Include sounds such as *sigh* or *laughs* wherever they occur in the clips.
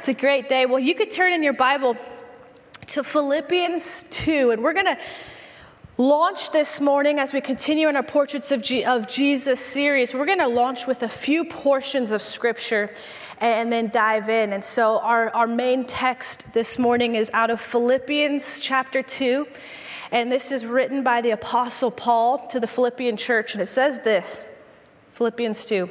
It's a great day. Well, you could turn in your Bible to Philippians 2, and we're going to launch this morning as we continue in our Portraits of, G- of Jesus series. We're going to launch with a few portions of Scripture and then dive in. And so, our, our main text this morning is out of Philippians chapter 2. And this is written by the Apostle Paul to the Philippian church. And it says this Philippians 2.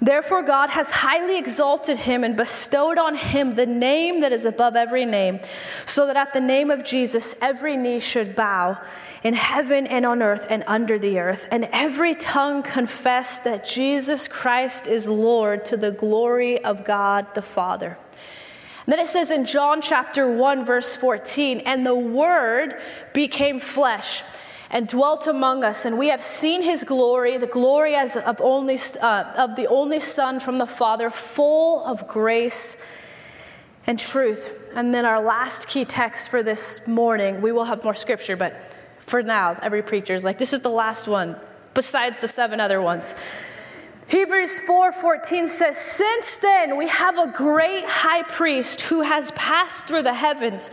Therefore, God has highly exalted him and bestowed on him the name that is above every name, so that at the name of Jesus every knee should bow in heaven and on earth and under the earth, and every tongue confess that Jesus Christ is Lord to the glory of God the Father. And then it says in John chapter 1, verse 14, and the Word became flesh and dwelt among us, and we have seen his glory, the glory as of, only, uh, of the only Son from the Father, full of grace and truth. And then our last key text for this morning, we will have more scripture, but for now, every preacher is like, this is the last one, besides the seven other ones. Hebrews 4:14 says, "Since then we have a great high priest who has passed through the heavens,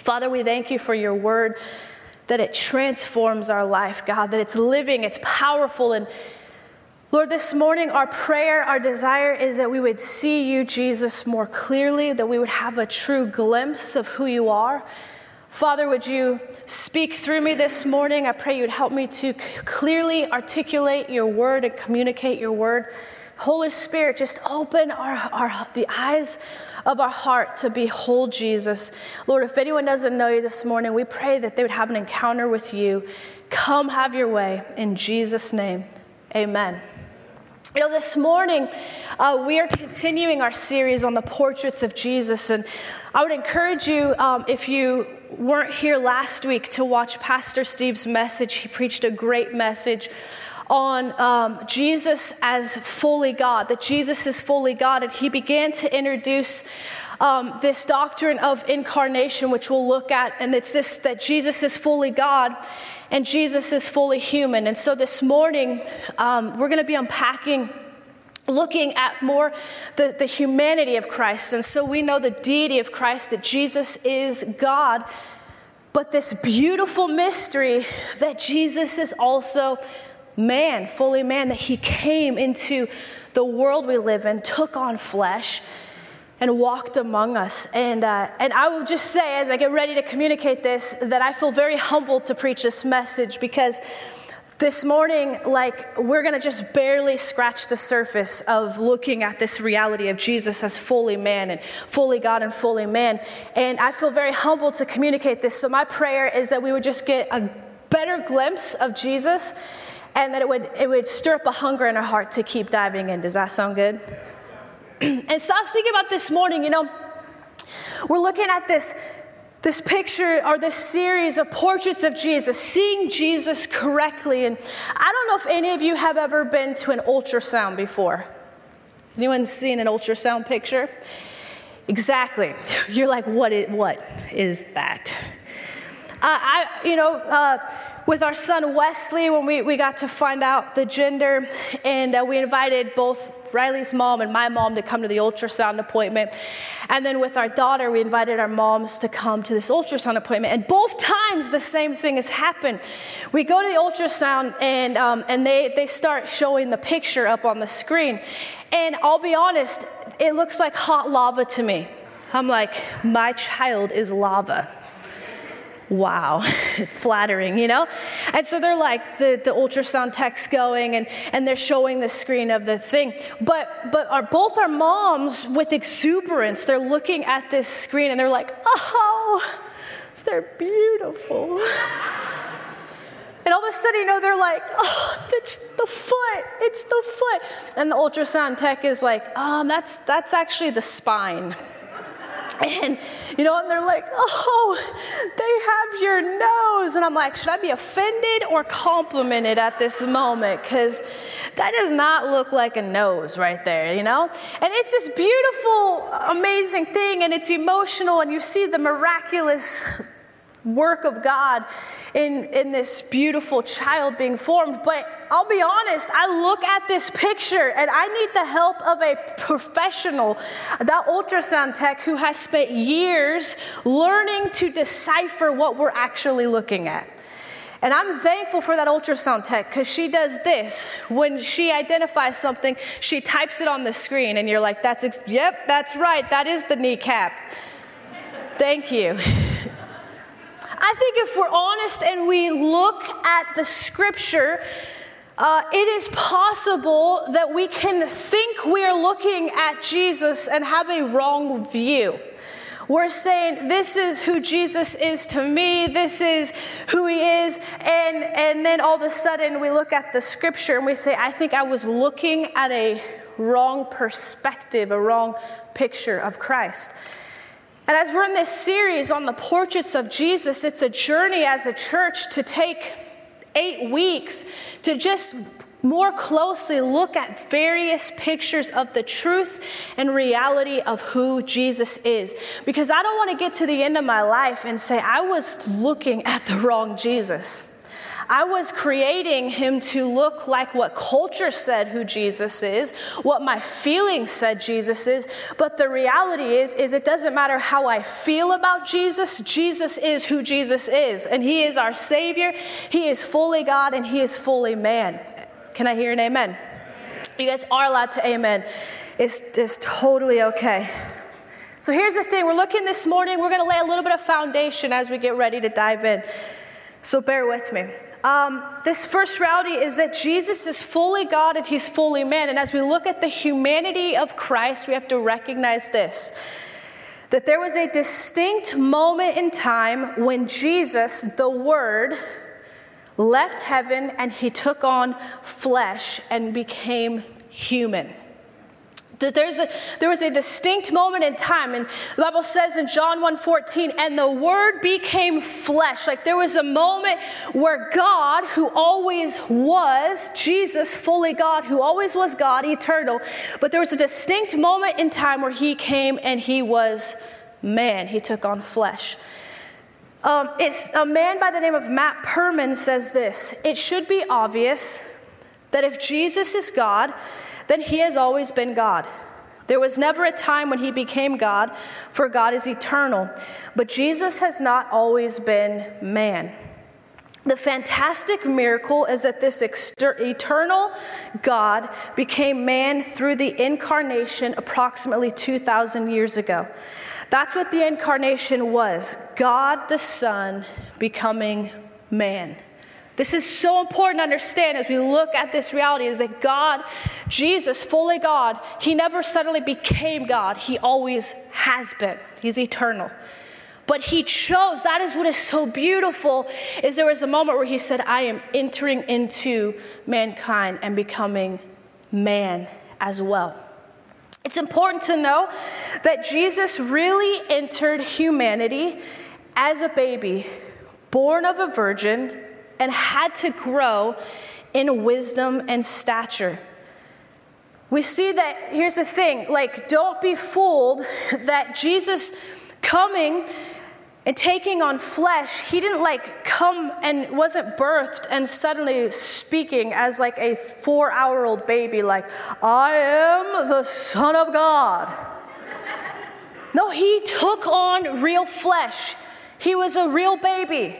Father, we thank you for your word, that it transforms our life, God, that it's living, it's powerful. And Lord, this morning, our prayer, our desire is that we would see you, Jesus, more clearly, that we would have a true glimpse of who you are. Father, would you speak through me this morning? I pray you'd help me to clearly articulate your word and communicate your word. Holy Spirit, just open our, our, the eyes of our heart to behold Jesus. Lord, if anyone doesn't know you this morning, we pray that they would have an encounter with you. Come have your way in Jesus' name. Amen. You know, this morning uh, we are continuing our series on the portraits of Jesus, and I would encourage you, um, if you weren't here last week, to watch Pastor Steve's message. He preached a great message on um, Jesus as fully God, that Jesus is fully God. And he began to introduce um, this doctrine of incarnation, which we'll look at, and it's this that Jesus is fully God and Jesus is fully human. And so this morning, um, we're going to be unpacking looking at more the, the humanity of Christ. And so we know the deity of Christ, that Jesus is God, but this beautiful mystery that Jesus is also man, fully man, that he came into the world we live in, took on flesh, and walked among us. And, uh, and I will just say, as I get ready to communicate this, that I feel very humbled to preach this message because this morning, like, we're gonna just barely scratch the surface of looking at this reality of Jesus as fully man and fully God and fully man. And I feel very humbled to communicate this. So, my prayer is that we would just get a better glimpse of Jesus and that it would, it would stir up a hunger in our heart to keep diving in. Does that sound good? *clears throat* and so I was thinking about this morning, you know, we're looking at this, this picture or this series of portraits of Jesus, seeing Jesus correctly. And I don't know if any of you have ever been to an ultrasound before. Anyone seen an ultrasound picture? Exactly. *laughs* You're like, what is, what is that? Uh, I, you know, uh, with our son Wesley, when we, we got to find out the gender, and uh, we invited both Riley's mom and my mom to come to the ultrasound appointment. And then with our daughter, we invited our moms to come to this ultrasound appointment. And both times, the same thing has happened. We go to the ultrasound, and, um, and they, they start showing the picture up on the screen. And I'll be honest, it looks like hot lava to me. I'm like, my child is lava. Wow, *laughs* flattering, you know? And so they're like, the, the ultrasound tech's going and, and they're showing the screen of the thing. But, but our, both our moms, with exuberance, they're looking at this screen and they're like, oh, they're beautiful. And all of a sudden, you know, they're like, oh, it's the foot, it's the foot. And the ultrasound tech is like, um, that's, that's actually the spine. And, you know, and they're like, oh, they have your nose. And I'm like, should I be offended or complimented at this moment? Because that does not look like a nose right there, you know? And it's this beautiful, amazing thing, and it's emotional, and you see the miraculous work of God in, in this beautiful child being formed. But I'll be honest, I look at this picture and I need the help of a professional, that ultrasound tech who has spent years learning to decipher what we're actually looking at. And I'm thankful for that ultrasound tech because she does this. When she identifies something, she types it on the screen, and you're like, that's, ex- yep, that's right, that is the kneecap. Thank you. I think if we're honest and we look at the scripture, uh, it is possible that we can think we are looking at Jesus and have a wrong view. We're saying, This is who Jesus is to me, this is who he is. And, and then all of a sudden we look at the scripture and we say, I think I was looking at a wrong perspective, a wrong picture of Christ. And as we're in this series on the portraits of Jesus, it's a journey as a church to take eight weeks to just more closely look at various pictures of the truth and reality of who Jesus is. Because I don't want to get to the end of my life and say, I was looking at the wrong Jesus. I was creating him to look like what culture said who Jesus is, what my feelings said Jesus is. But the reality is, is it doesn't matter how I feel about Jesus. Jesus is who Jesus is, and He is our Savior. He is fully God and He is fully man. Can I hear an amen? You guys are allowed to amen. It's, it's totally okay. So here's the thing we're looking this morning, we're going to lay a little bit of foundation as we get ready to dive in. So bear with me. Um, this first reality is that Jesus is fully God and he's fully man. And as we look at the humanity of Christ, we have to recognize this that there was a distinct moment in time when Jesus, the Word, left heaven and he took on flesh and became human. There's a, there was a distinct moment in time, and the Bible says in John 1:14, and the word became flesh. Like there was a moment where God, who always was, Jesus, fully God, who always was God, eternal, but there was a distinct moment in time where he came and he was man. He took on flesh. Um, it's a man by the name of Matt Perman says this It should be obvious that if Jesus is God, then he has always been God. There was never a time when he became God, for God is eternal. But Jesus has not always been man. The fantastic miracle is that this exter- eternal God became man through the incarnation approximately 2,000 years ago. That's what the incarnation was God the Son becoming man. This is so important to understand as we look at this reality is that God, Jesus, fully God, he never suddenly became God. He always has been. He's eternal. But he chose, that is what is so beautiful, is there was a moment where he said, I am entering into mankind and becoming man as well. It's important to know that Jesus really entered humanity as a baby, born of a virgin, and had to grow in wisdom and stature. We see that, here's the thing like, don't be fooled that Jesus coming and taking on flesh, he didn't like come and wasn't birthed and suddenly speaking as like a four hour old baby, like, I am the Son of God. no, he took on real flesh. He was a real baby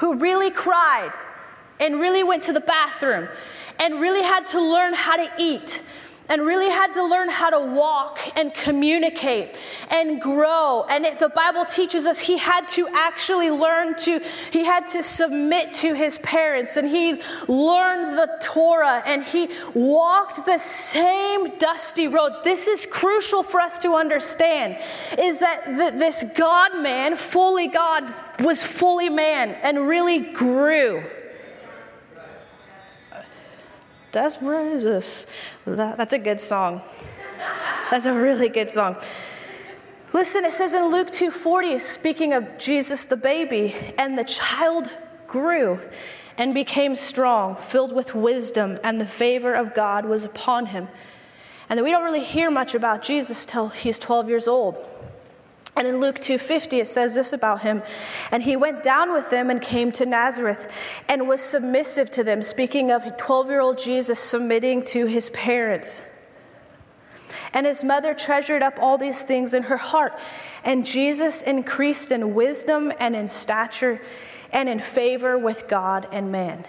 who really cried and really went to the bathroom and really had to learn how to eat and really had to learn how to walk and communicate and grow. And it, the Bible teaches us he had to actually learn to, he had to submit to his parents and he learned the Torah and he walked the same dusty roads. This is crucial for us to understand is that this God man, fully God, was fully man and really grew. Desmoses. That, that's a good song. That's a really good song. Listen, it says in Luke 2:40, speaking of Jesus the baby, and the child grew and became strong, filled with wisdom, and the favor of God was upon him. And then we don't really hear much about Jesus till he's 12 years old. And in Luke 2:50 it says this about him, and he went down with them and came to Nazareth and was submissive to them, speaking of 12-year-old Jesus submitting to his parents. And his mother treasured up all these things in her heart, and Jesus increased in wisdom and in stature and in favor with God and man.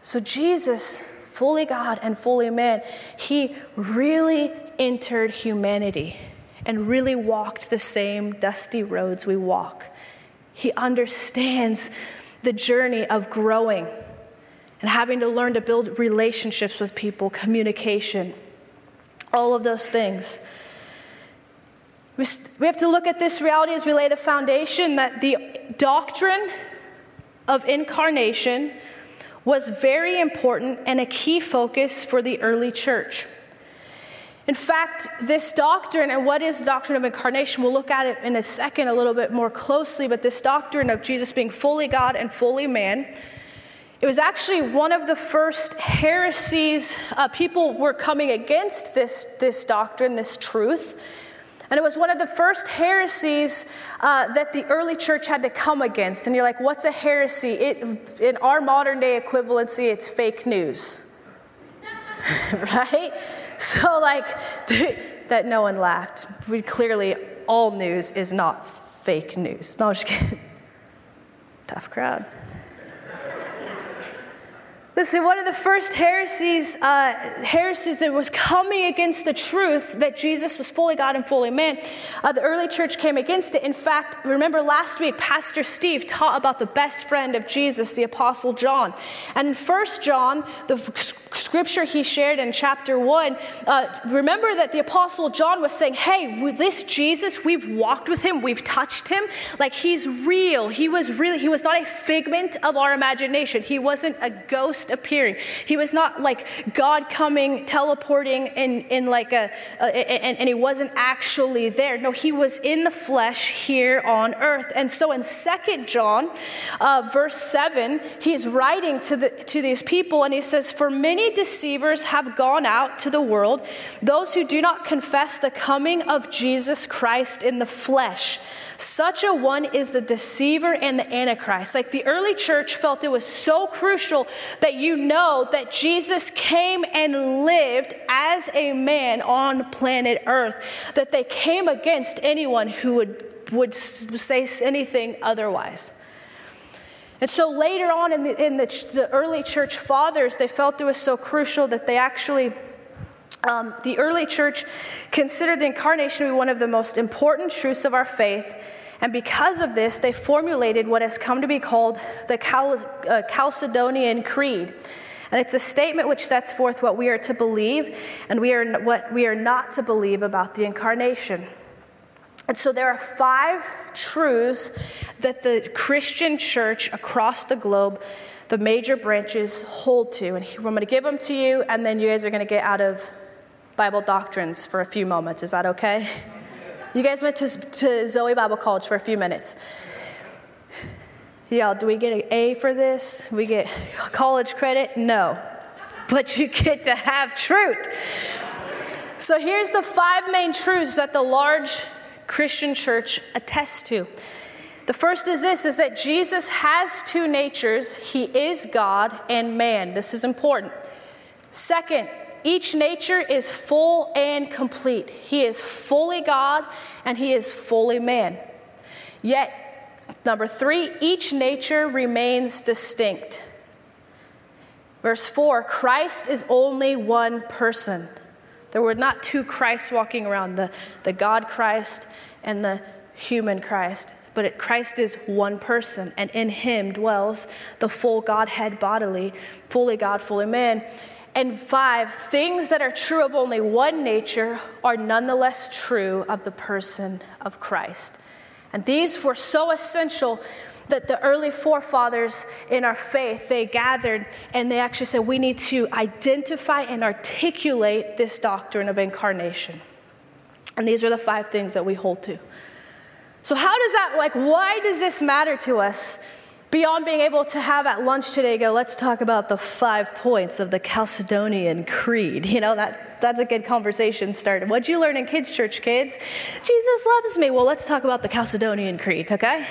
So Jesus, fully God and fully man, he really entered humanity and really walked the same dusty roads we walk. He understands the journey of growing and having to learn to build relationships with people, communication, all of those things. We have to look at this reality as we lay the foundation that the doctrine of incarnation was very important and a key focus for the early church. In fact, this doctrine, and what is the doctrine of incarnation, we'll look at it in a second a little bit more closely, but this doctrine of Jesus being fully God and fully man, it was actually one of the first heresies. Uh, people were coming against this, this doctrine, this truth. And it was one of the first heresies uh, that the early church had to come against. And you're like, what's a heresy? It, in our modern day equivalency, it's fake news. *laughs* right? *laughs* So, like, *laughs* that no one laughed. We clearly, all news is not fake news. No, I'm just kidding. *laughs* Tough crowd. Listen, one of the first heresies, uh, heresies that was coming against the truth that Jesus was fully God and fully man, uh, the early church came against it. In fact, remember last week, Pastor Steve taught about the best friend of Jesus, the Apostle John. And in 1 John, the scripture he shared in chapter 1, uh, remember that the Apostle John was saying, Hey, this Jesus, we've walked with him, we've touched him. Like he's real. He was really, he was not a figment of our imagination, he wasn't a ghost appearing. He was not like God coming, teleporting in, in like a, a and, and he wasn't actually there. No, he was in the flesh here on earth. And so in Second John, uh, verse 7, he's writing to, the, to these people and he says, For many deceivers have gone out to the world, those who do not confess the coming of Jesus Christ in the flesh. Such a one is the deceiver and the antichrist. Like the early church felt it was so crucial that you know that Jesus came and lived as a man on planet Earth, that they came against anyone who would, would say anything otherwise. And so later on in, the, in the, the early church fathers, they felt it was so crucial that they actually um, the early church considered the incarnation to be one of the most important truths of our faith. And because of this, they formulated what has come to be called the uh, Chalcedonian Creed. And it's a statement which sets forth what we are to believe and we are, what we are not to believe about the incarnation. And so there are five truths that the Christian church across the globe, the major branches, hold to. And I'm going to give them to you, and then you guys are going to get out of Bible doctrines for a few moments. Is that okay? You guys went to, to Zoe Bible College for a few minutes. Y'all, do we get an A for this? We get college credit? No. But you get to have truth. So here's the five main truths that the large Christian church attests to. The first is this is that Jesus has two natures. He is God and man. This is important. Second, each nature is full and complete. He is fully God and he is fully man. Yet, number three, each nature remains distinct. Verse 4 Christ is only one person, There were not two Christs walking around the, the God Christ and the human Christ, but it, Christ is one person, and in him dwells the full Godhead bodily, fully God, fully man. And five, things that are true of only one nature are nonetheless true of the person of Christ. And these were so essential that the early forefathers in our faith they gathered and they actually said we need to identify and articulate this doctrine of incarnation. And these are the five things that we hold to. So how does that like why does this matter to us beyond being able to have at lunch today go let's talk about the five points of the chalcedonian creed. You know that that's a good conversation starter. What'd you learn in kids church kids? Jesus loves me. Well let's talk about the chalcedonian creed okay?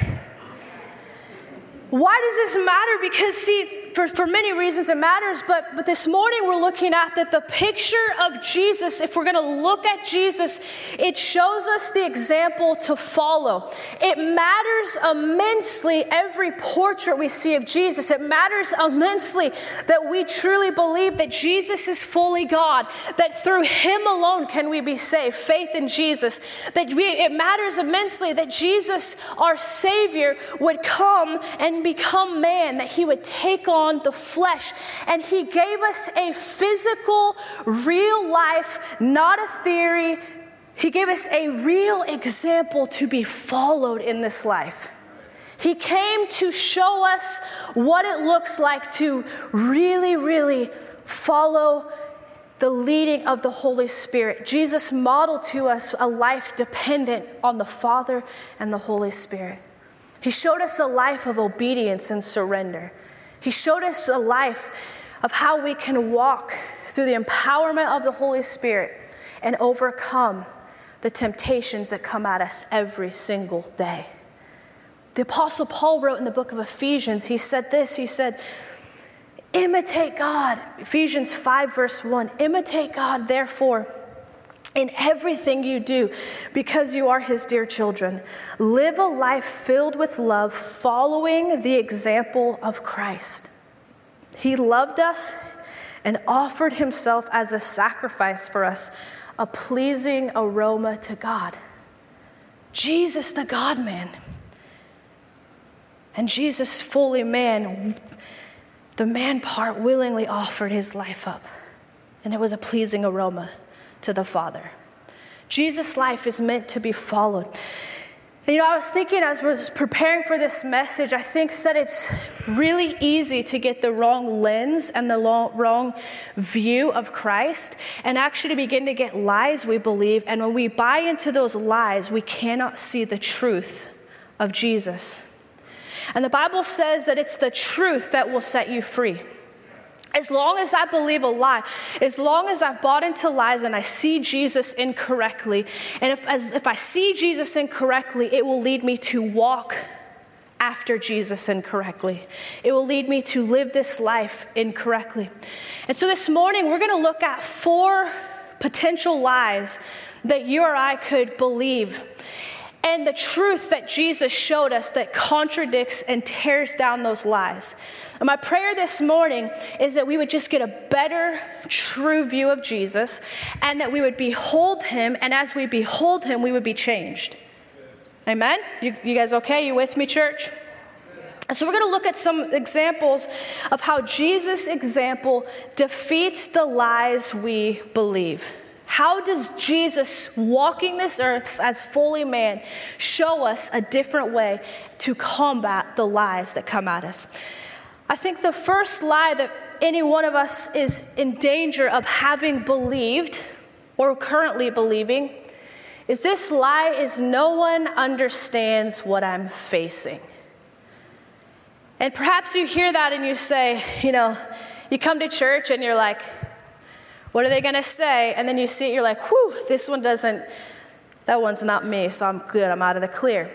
Why does this matter? Because, see, for, for many reasons it matters, but, but this morning we're looking at that the picture of Jesus, if we're going to look at Jesus, it shows us the example to follow. It matters immensely, every portrait we see of Jesus. It matters immensely that we truly believe that Jesus is fully God, that through Him alone can we be saved, faith in Jesus. That we, it matters immensely that Jesus, our Savior, would come and become man, that He would take on on the flesh. And he gave us a physical, real life, not a theory. He gave us a real example to be followed in this life. He came to show us what it looks like to really, really follow the leading of the Holy Spirit. Jesus modeled to us a life dependent on the Father and the Holy Spirit. He showed us a life of obedience and surrender. He showed us a life of how we can walk through the empowerment of the Holy Spirit and overcome the temptations that come at us every single day. The Apostle Paul wrote in the book of Ephesians, he said this He said, Imitate God. Ephesians 5, verse 1. Imitate God, therefore in everything you do because you are his dear children. Live a life filled with love, following the example of Christ. He loved us and offered himself as a sacrifice for us, a pleasing aroma to God. Jesus, the God man. And Jesus, fully man, the man part willingly offered his life up, and it was a pleasing aroma to the Father. Jesus' life is meant to be followed. And, you know, I was thinking as was preparing for this message, I think that it's really easy to get the wrong lens and the long, wrong view of Christ and actually begin to get lies we believe. And when we buy into those lies, we cannot see the truth of Jesus. And the Bible says that it's the truth that will set you free. As long as I believe a lie, as long as I've bought into lies and I see Jesus incorrectly, and if, as, if I see Jesus incorrectly, it will lead me to walk after Jesus incorrectly. It will lead me to live this life incorrectly. And so this morning, we're going to look at four potential lies that you or I could believe. And the truth that Jesus showed us that contradicts and tears down those lies. And my prayer this morning is that we would just get a better, true view of Jesus and that we would behold him. And as we behold him, we would be changed. Amen? You, you guys okay? You with me, church? So we're going to look at some examples of how Jesus' example defeats the lies we believe. How does Jesus walking this earth as fully man show us a different way to combat the lies that come at us? I think the first lie that any one of us is in danger of having believed or currently believing is this lie is no one understands what I'm facing. And perhaps you hear that and you say, you know, you come to church and you're like, what are they going to say? And then you see it, you're like, whew, this one doesn't, that one's not me, so I'm good, I'm out of the clear.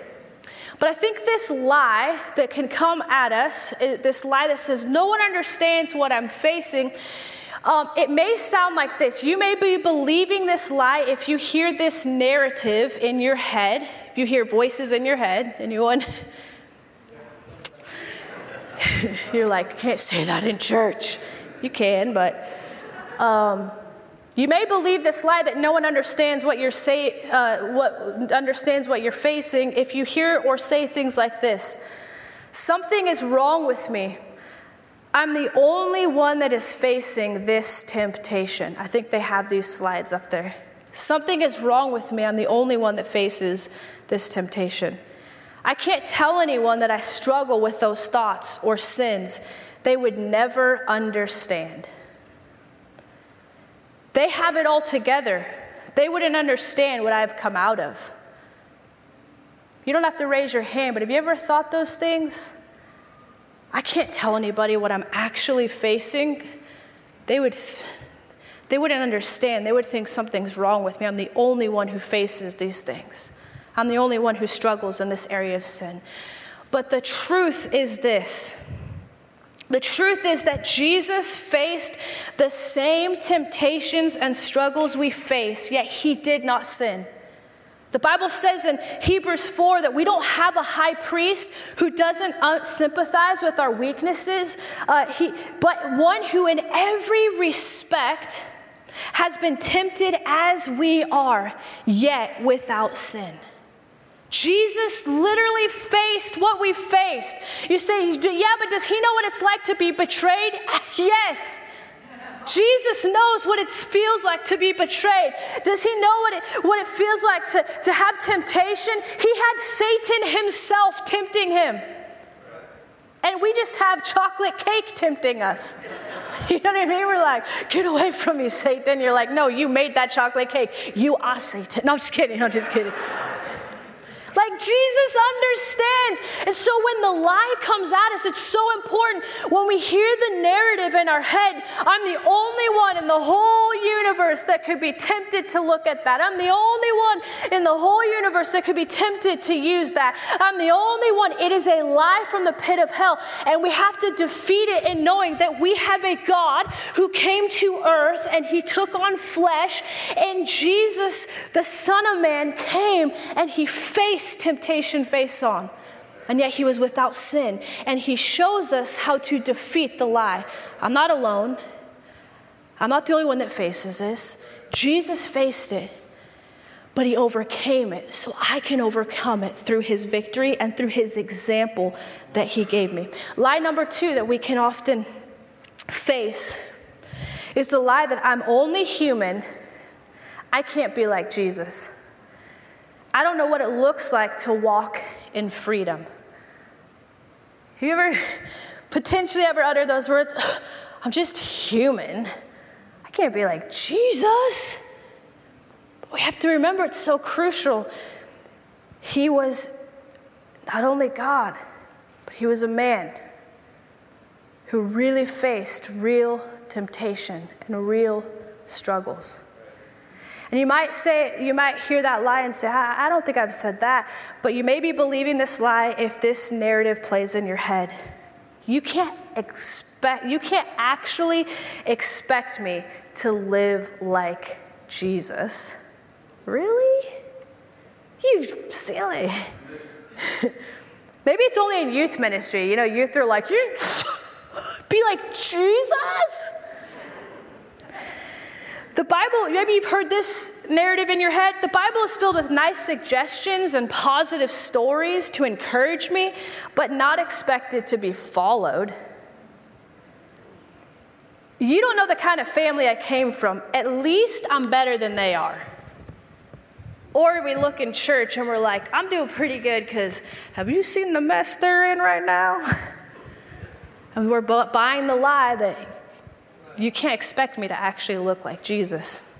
But I think this lie that can come at us, this lie that says, no one understands what I'm facing, um, it may sound like this. You may be believing this lie if you hear this narrative in your head, if you hear voices in your head. Anyone? *laughs* You're like, can't say that in church. You can, but um, You may believe this lie that no one understands what you're say, uh, what understands what you're facing if you hear or say things like this. Something is wrong with me. I'm the only one that is facing this temptation. I think they have these slides up there. Something is wrong with me. I'm the only one that faces this temptation. I can't tell anyone that I struggle with those thoughts or sins. They would never understand. They have it all together. They wouldn't understand what I've come out of. You don't have to raise your hand, but have you ever thought those things? I can't tell anybody what I'm actually facing. They would they wouldn't understand. They would think something's wrong with me. I'm the only one who faces these things. I'm the only one who struggles in this area of sin. But the truth is this the truth is that Jesus faced the same temptations and struggles we face, yet he did not sin. The Bible says in Hebrews 4 that we don't have a high priest who doesn't sympathize with our weaknesses, uh, he, but one who, in every respect, has been tempted as we are, yet without sin. Jesus literally faced what we faced. You say, yeah, but does he know what it's like to be betrayed? *laughs* yes. Jesus knows what it feels like to be betrayed. Does he know what it, what it feels like to, to have temptation? He had Satan himself tempting him. And we just have chocolate cake tempting us. *laughs* You know what I mean? We're like, get away from me, Satan. You're like, no, you made that chocolate cake. You are Satan. No, I'm just kidding. I'm just kidding. Jesus understands. And so when the lie comes at us, it's so important. When we hear the narrative in our head, I'm the only one in the whole universe that could be tempted to look at that. I'm the only one in the whole universe that could be tempted to use that. I'm the only one. It is a lie from the pit of hell. And we have to defeat it in knowing that we have a God who came to earth and he took on flesh. And Jesus, the Son of Man, came and he faced temptation face on, and yet he was without sin. And he shows us how to defeat the lie. I'm not alone. I'm not the only one that faces this. Jesus faced it, but he overcame it. So I can overcome it through his victory and through his example that he gave me. Lie number two that we can often face is the lie that I'm only human. I can't be like Jesus. I don't know what it looks like to walk in freedom. Have you ever *laughs* potentially ever uttered those words? I'm just human. I can't be like Jesus. But we have to remember it's so crucial. He was not only God, but he was a man who really faced real temptation and real struggles. And you might say, you might hear that lie and say, I, I don't think I've said that. But you may be believing this lie if this narrative plays in your head. You can't expect, you can't actually expect me to live like Jesus. Really? You silly. *laughs* Maybe it's only in youth ministry. You know, youth are like, you *laughs* be like Jesus? The Bible, maybe you've heard this narrative in your head. The Bible is filled with nice suggestions and positive stories to encourage me, but not expected to be followed. You don't know the kind of family I came from. At least I'm better than they are. Or we look in church and we're like, I'm doing pretty good because have you seen the mess they're in right now? *laughs* And we're buying the lie that you can't expect me to actually look like Jesus.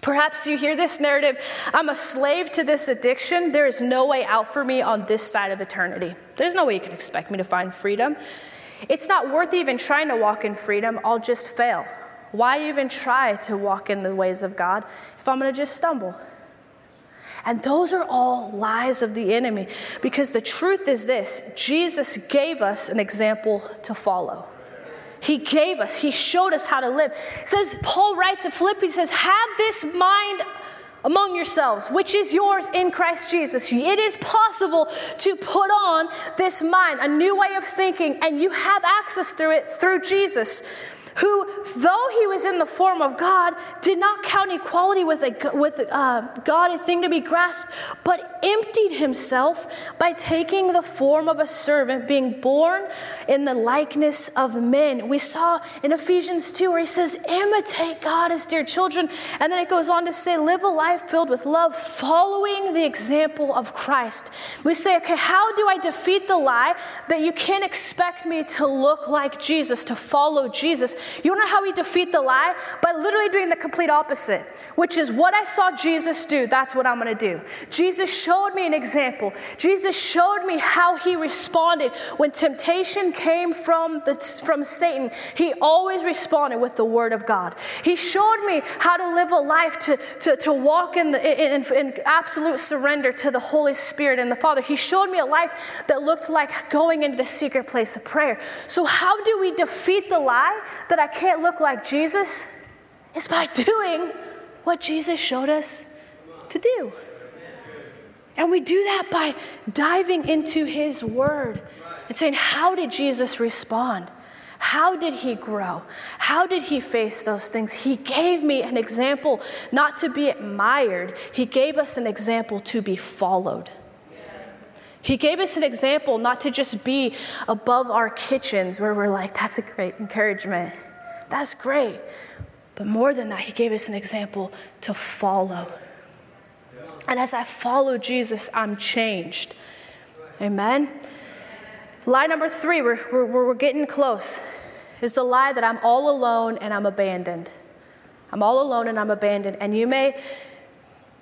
Perhaps you hear this narrative I'm a slave to this addiction. There is no way out for me on this side of eternity. There's no way you can expect me to find freedom. It's not worth even trying to walk in freedom. I'll just fail. Why even try to walk in the ways of God if I'm going to just stumble? And those are all lies of the enemy because the truth is this Jesus gave us an example to follow. He gave us, He showed us how to live. It says, Paul writes in Philippians, says, Have this mind among yourselves, which is yours in Christ Jesus. It is possible to put on this mind, a new way of thinking, and you have access through it through Jesus who, though he was in the form of God, did not count equality with, a, with uh, God a thing to be grasped, but emptied himself by taking the form of a servant, being born in the likeness of men. We saw in Ephesians 2 where he says, imitate God as dear children. And then it goes on to say, live a life filled with love, following the example of Christ. We say, okay, how do I defeat the lie that you can't expect me to look like Jesus, to follow Jesus? You know how we defeat the lie? By literally doing the complete opposite, which is what I saw Jesus do, that's what I'm going to do. Jesus showed me an example. Jesus showed me how he responded when temptation came from, the, from Satan. He always responded with the word of God. He showed me how to live a life to, to, to walk in, the, in, in absolute surrender to the Holy Spirit and the Father. He showed me a life that looked like going into the secret place of prayer. So, how do we defeat the lie that I can't look like Jesus? Is by *laughs* doing what Jesus showed us to do. And we do that by diving into His Word and saying, How did Jesus respond? How did he grow? How did he face those things? He gave me an example not to be admired, he gave us an example to be followed. He gave us an example not to just be above our kitchens where we're like, that's a great encouragement. That's great. But more than that, he gave us an example to follow. And as I follow Jesus, I'm changed. Amen? Lie number three, we're, we're, we're getting close, is the lie that I'm all alone and I'm abandoned. I'm all alone and I'm abandoned. And you may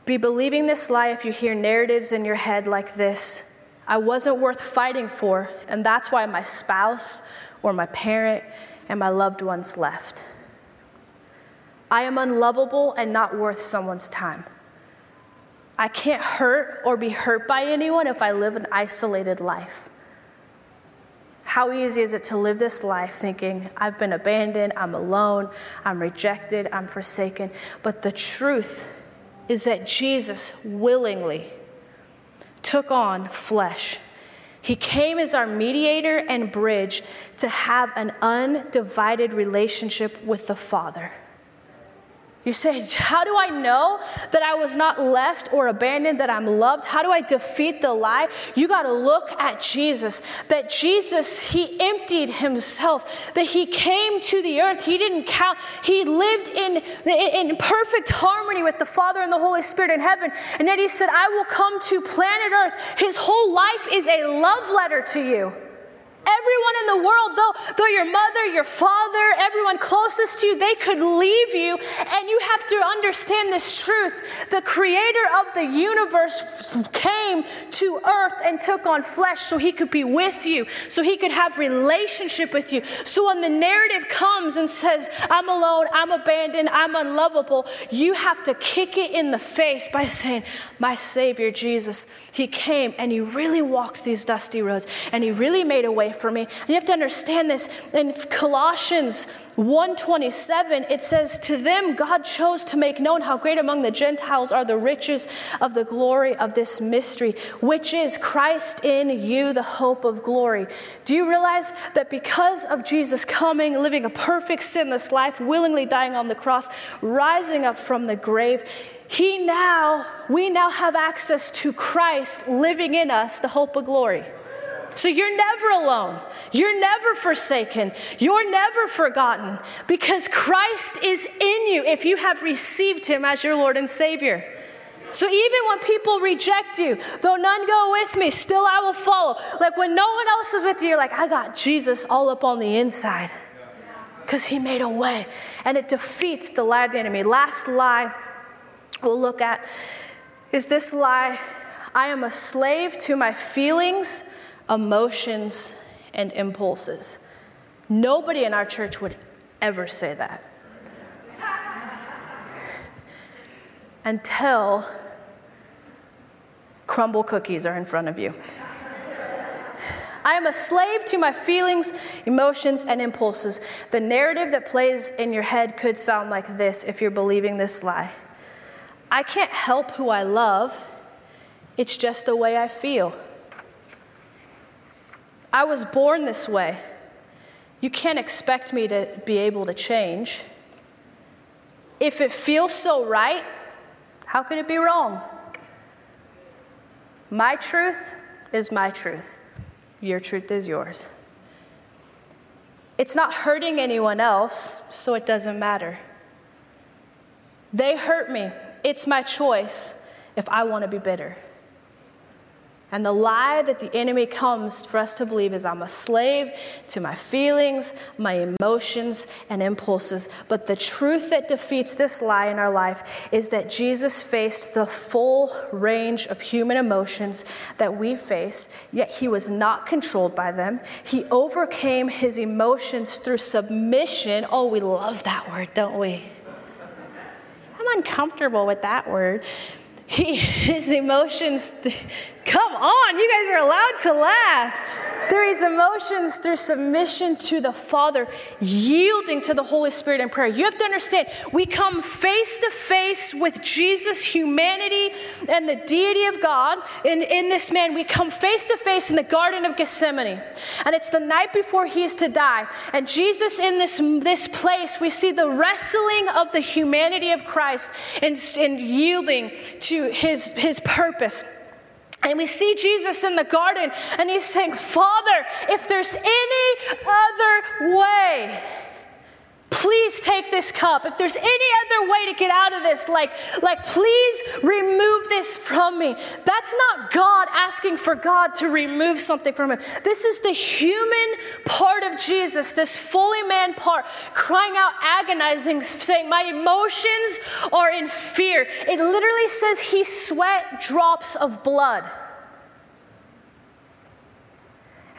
be believing this lie if you hear narratives in your head like this I wasn't worth fighting for, and that's why my spouse or my parent and my loved ones left. I am unlovable and not worth someone's time. I can't hurt or be hurt by anyone if I live an isolated life. How easy is it to live this life thinking, I've been abandoned, I'm alone, I'm rejected, I'm forsaken? But the truth is that Jesus willingly took on flesh. He came as our mediator and bridge to have an undivided relationship with the Father. You say, How do I know that I was not left or abandoned, that I'm loved? How do I defeat the lie? You got to look at Jesus. That Jesus, He emptied Himself, that He came to the earth. He didn't count, He lived in, in perfect harmony with the Father and the Holy Spirit in heaven. And yet He said, I will come to planet earth. His whole life is a love letter to you. Everyone in the world, though, though your mother, your father, everyone closest to you, they could leave you. And you have to understand this truth. The creator of the universe came to earth and took on flesh so he could be with you, so he could have relationship with you. So when the narrative comes and says, I'm alone, I'm abandoned, I'm unlovable, you have to kick it in the face by saying, My Savior Jesus, He came and He really walked these dusty roads and He really made a way for me. And you have to understand this. In Colossians 127 it says to them god chose to make known how great among the gentiles are the riches of the glory of this mystery which is christ in you the hope of glory do you realize that because of jesus coming living a perfect sinless life willingly dying on the cross rising up from the grave he now we now have access to christ living in us the hope of glory so you're never alone. You're never forsaken. You're never forgotten because Christ is in you if you have received him as your Lord and Savior. So even when people reject you, though none go with me, still I will follow. Like when no one else is with you, you're like, I got Jesus all up on the inside because he made a way. And it defeats the lie of the enemy. Last lie we'll look at is this lie I am a slave to my feelings emotions, and impulses. Nobody in our church would ever say that. Until Crumbl cookies are in front of you. I am a slave to my feelings, emotions, and impulses. The narrative that plays in your head could sound like this if you're believing this lie I can't help who I love, it's just the way I feel. I was born this way. You can't expect me to be able to change. If it feels so right, how could it be wrong? My truth is my truth. Your truth is yours. It's not hurting anyone else, so it doesn't matter. They hurt me. It's my choice if I want to be bitter. And the lie that the enemy comes for us to believe is I'm a slave to my feelings, my emotions, and impulses. But the truth that defeats this lie in our life is that Jesus faced the full range of human emotions that we face, yet he was not controlled by them. He overcame his emotions through submission. Oh, we love that word, don't we? I'm uncomfortable with that word. He, his emotions, come on, you guys are allowed to laugh. Through emotions, through submission to the Father, yielding to the Holy Spirit in prayer. You have to understand, we come face to face with Jesus' humanity and the deity of God. And in this man, we come face to face in the Garden of Gethsemane. And it's the night before he is to die. And Jesus, in this, this place, we see the wrestling of the humanity of Christ and, and yielding to his, his purpose. And we see Jesus in the garden, and he's saying, Father, if there's any other way, please take this cup. If there's any other way to get out of this, like, like please remove this from me. That's not God asking for God to remove something from him. This is the human part of Jesus, this fully man part, crying out, agonizing, saying, My emotions are in fear. It literally says he sweat drops of blood.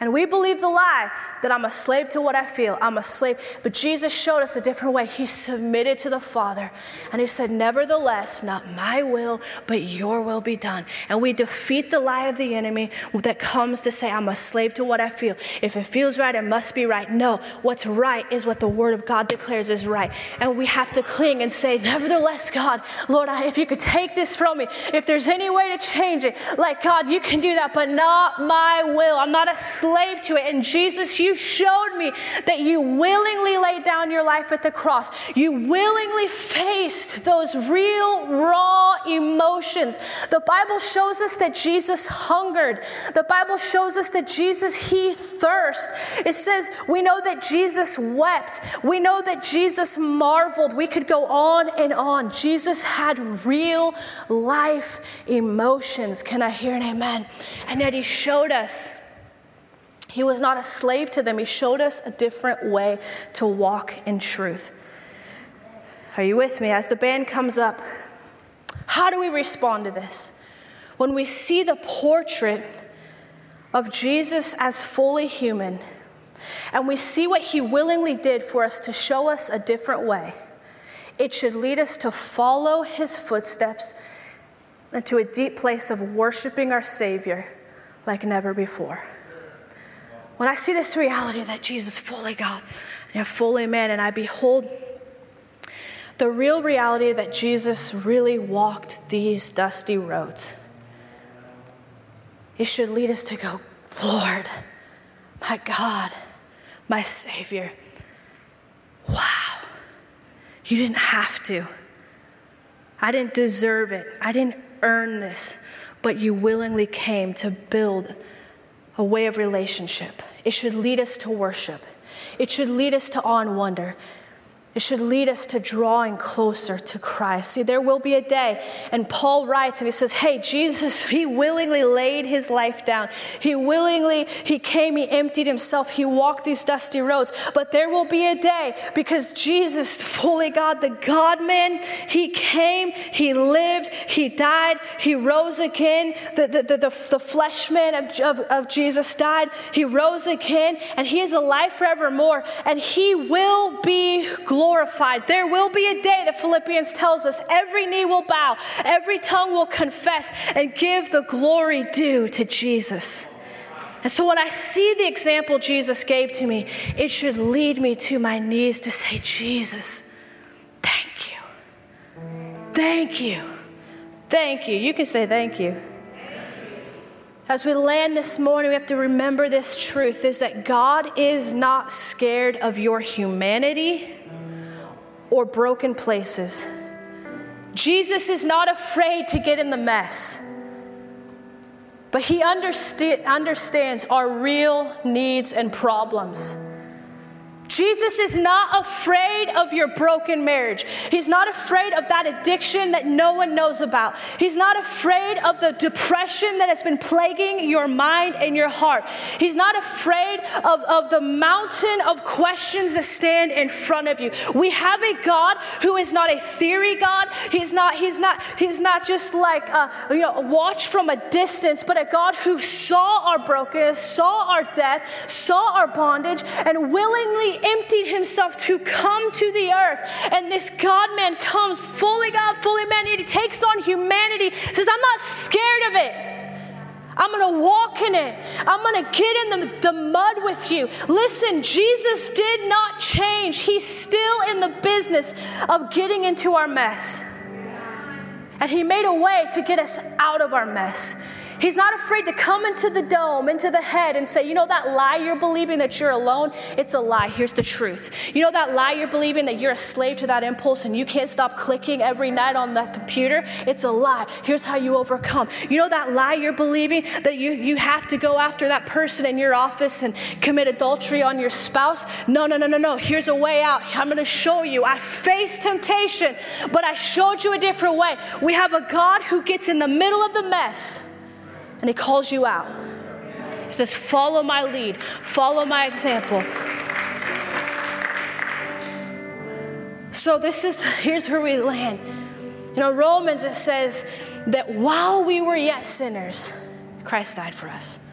And we believe the lie that I'm a slave to what I feel. I'm a slave. But Jesus showed us a different way. He submitted to the Father and he said, Nevertheless, not my will, but your will be done. And we defeat the lie of the enemy that comes to say, I'm a slave to what I feel. If it feels right, it must be right. No, what's right is what the Word of God declares is right. And we have to cling and say, Nevertheless, God, Lord, if you could take this from me, if there's any way to change it, like God, you can do that, but not my will. I'm not a slave to it. And Jesus, you you showed me that you willingly laid down your life at the cross. You willingly faced those real, raw emotions. The Bible shows us that Jesus hungered. The Bible shows us that Jesus, he thirst. It says we know that Jesus wept. We know that Jesus marveled. We could go on and on. Jesus had real life emotions. Can I hear an amen? And yet he showed us he was not a slave to them. He showed us a different way to walk in truth. Are you with me? As the band comes up, how do we respond to this? When we see the portrait of Jesus as fully human, and we see what he willingly did for us to show us a different way, it should lead us to follow his footsteps and to a deep place of worshiping our Savior like never before. When I see this reality that Jesus fully God and fully man, and I behold the real reality that Jesus really walked these dusty roads, it should lead us to go, Lord, my God, my Savior. Wow, you didn't have to. I didn't deserve it. I didn't earn this, but you willingly came to build a way of relationship. It should lead us to worship. It should lead us to awe and wonder. It should lead us to drawing closer to Christ. See, there will be a day, and Paul writes and he says, Hey, Jesus, *laughs* he willingly laid his life down. He willingly, he came, he emptied himself, he walked these dusty roads. But there will be a day because Jesus, fully God, the God man, he came, he lived, he died, he rose again. The, the, the, the, the flesh man of, of, of Jesus died, he rose again, and he is alive forevermore, and he will be glorified glorified. There will be a day that Philippians tells us every knee will bow, every tongue will confess and give the glory due to Jesus. And so when I see the example Jesus gave to me, it should lead me to my knees to say, Jesus, thank you. Thank you. Thank you. You can say thank you. as we land this morning, we have to remember this truth is that God is not scared of your humanity or broken places. Jesus is not afraid to get in the mess, but he underst- understands our real needs and problems. Jesus is not afraid of your broken marriage. He's not afraid of that addiction that no one knows about. He's not afraid of the depression that has been plaguing your mind and your heart. He's not afraid of, of the mountain of questions that stand in front of you. We have a God who is not a theory God. He's not, he's not, he's not just like a, you know, watch from a distance, but a God who saw our brokenness, saw our death, saw our bondage, and willingly emptied himself to come to the earth. And this God man comes, fully God, fully man, and he takes on humanity, says, I'm not scared of it. I'm gonna walk in it. I'm gonna get in the, the mud with you. Listen, Jesus did not change. He's still in the business of getting into our mess. And He made a way to get us out of our mess. He's not afraid to come into the dome, into the head, and say, You know that lie you're believing that you're alone? It's a lie. Here's the truth. You know that lie you're believing that you're a slave to that impulse and you can't stop clicking every night on that computer? It's a lie. Here's how you overcome. You know that lie you're believing that you, you have to go after that person in your office and commit adultery on your spouse? No, no, no, no, no. Here's a way out. I'm going to show you. I faced temptation, but I showed you a different way. We have a God who gets in the middle of the mess and he calls you out. He says, Follow my lead, follow my example. So, this is here's where we land. You know, Romans, it says that while we were yet sinners, Christ died for us.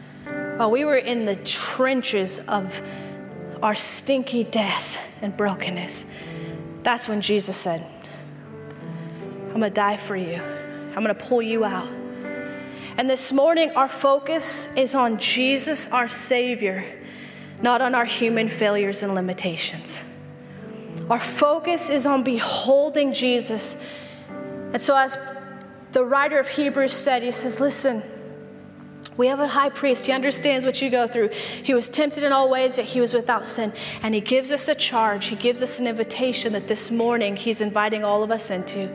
While we were in the trenches of our stinky death and brokenness, that's when Jesus said, I'm gonna die for you. I'm gonna pull you out. And this morning, our focus is on Jesus, our Savior, not on our human failures and limitations. Our focus is on beholding Jesus. And so, as the writer of Hebrews said, he says, Listen, we have a high priest. He understands what you go through. He was tempted in all ways, yet he was without sin. And he gives us a charge. He gives us an invitation that this morning he's inviting all of us into.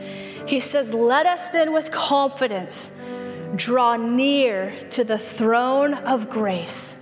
He says, Let us then with confidence draw near to the throne of grace.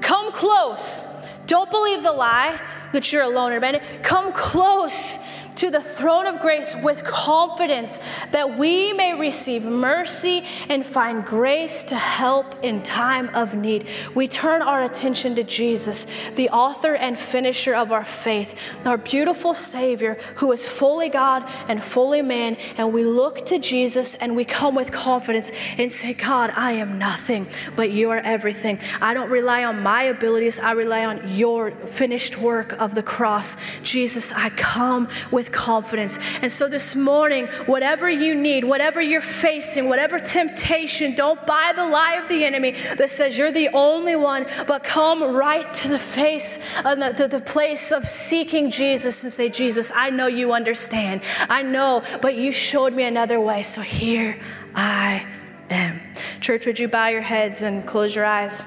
Come close. Don't believe the lie that you're alone or abandoned. Come close to the throne of grace with confidence that we may receive mercy and find grace to help in time of need. We turn our attention to Jesus, the author and finisher of our faith, our beautiful Savior who is fully God and fully man. And we look to Jesus and we come with confidence and say, God, I am nothing, but you are everything. I don't rely on my abilities, I rely on your finished work of the cross. Jesus, I come with with confidence. And so this morning, whatever you need, whatever you're facing, whatever temptation, don't buy the lie of the enemy that says you're the only one, but come right to the face, uh, the, the, the place of seeking Jesus and say, Jesus, I know you understand. I know, but you showed me another way. So here I am. Church, would you bow your heads and close your eyes?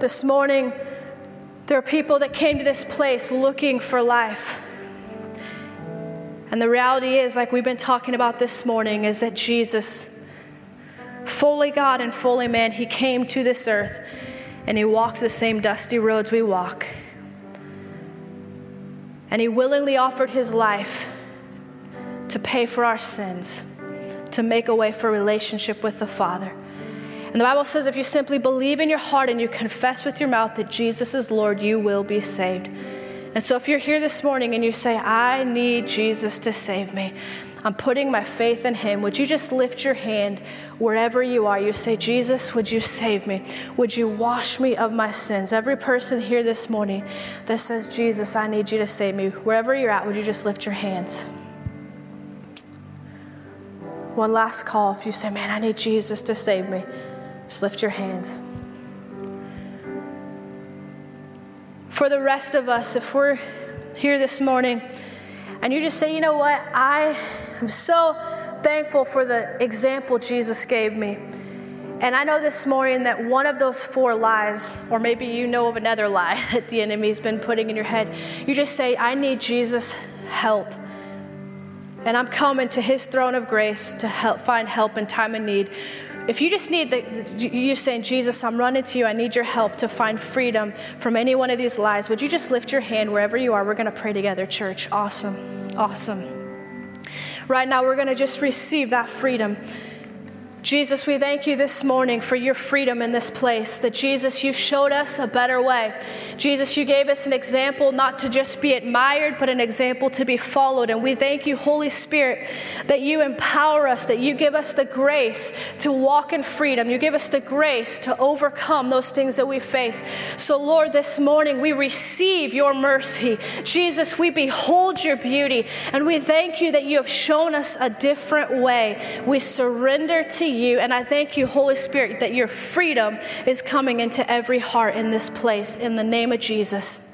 This morning, there are people that came to this place looking for life. And the reality is, like we've been talking about this morning, is that Jesus, fully God and fully man, he came to this earth and he walked the same dusty roads we walk. And he willingly offered his life to pay for our sins, to make a way for relationship with the Father. And the Bible says if you simply believe in your heart and you confess with your mouth that Jesus is Lord, you will be saved. And so if you're here this morning and you say, I need Jesus to save me, I'm putting my faith in Him. Would you just lift your hand wherever you are? You say, Jesus, would you save me? Would you wash me of my sins? Every person here this morning that says, Jesus, I need you to save me, wherever you're at, would you just lift your hands? One last call. If you say, Man, I need Jesus to save me. Just lift your hands. For the rest of us, if we're here this morning and you just say, you know what, I am so thankful for the example Jesus gave me. And I know this morning that one of those four lies, or maybe you know of another lie *laughs* that the enemy's been putting in your head, you just say, I need Jesus' help. And I'm coming to his throne of grace to help find help in time of need. If you just need the, you're saying, Jesus, I'm running to you. I need your help to find freedom from any one of these lies. Would you just lift your hand wherever you are? We're going to pray together, church. Awesome. Awesome. Right now, we're going to just receive that freedom. Jesus, we thank you this morning for your freedom in this place. That Jesus, you showed us a better way. Jesus, you gave us an example not to just be admired, but an example to be followed. And we thank you, Holy Spirit, that you empower us, that you give us the grace to walk in freedom. You give us the grace to overcome those things that we face. So, Lord, this morning we receive your mercy. Jesus, we behold your beauty. And we thank you that you have shown us a different way. We surrender to you. And I thank you, Holy Spirit, that your freedom is coming into every heart in this place. In the name of Jesus.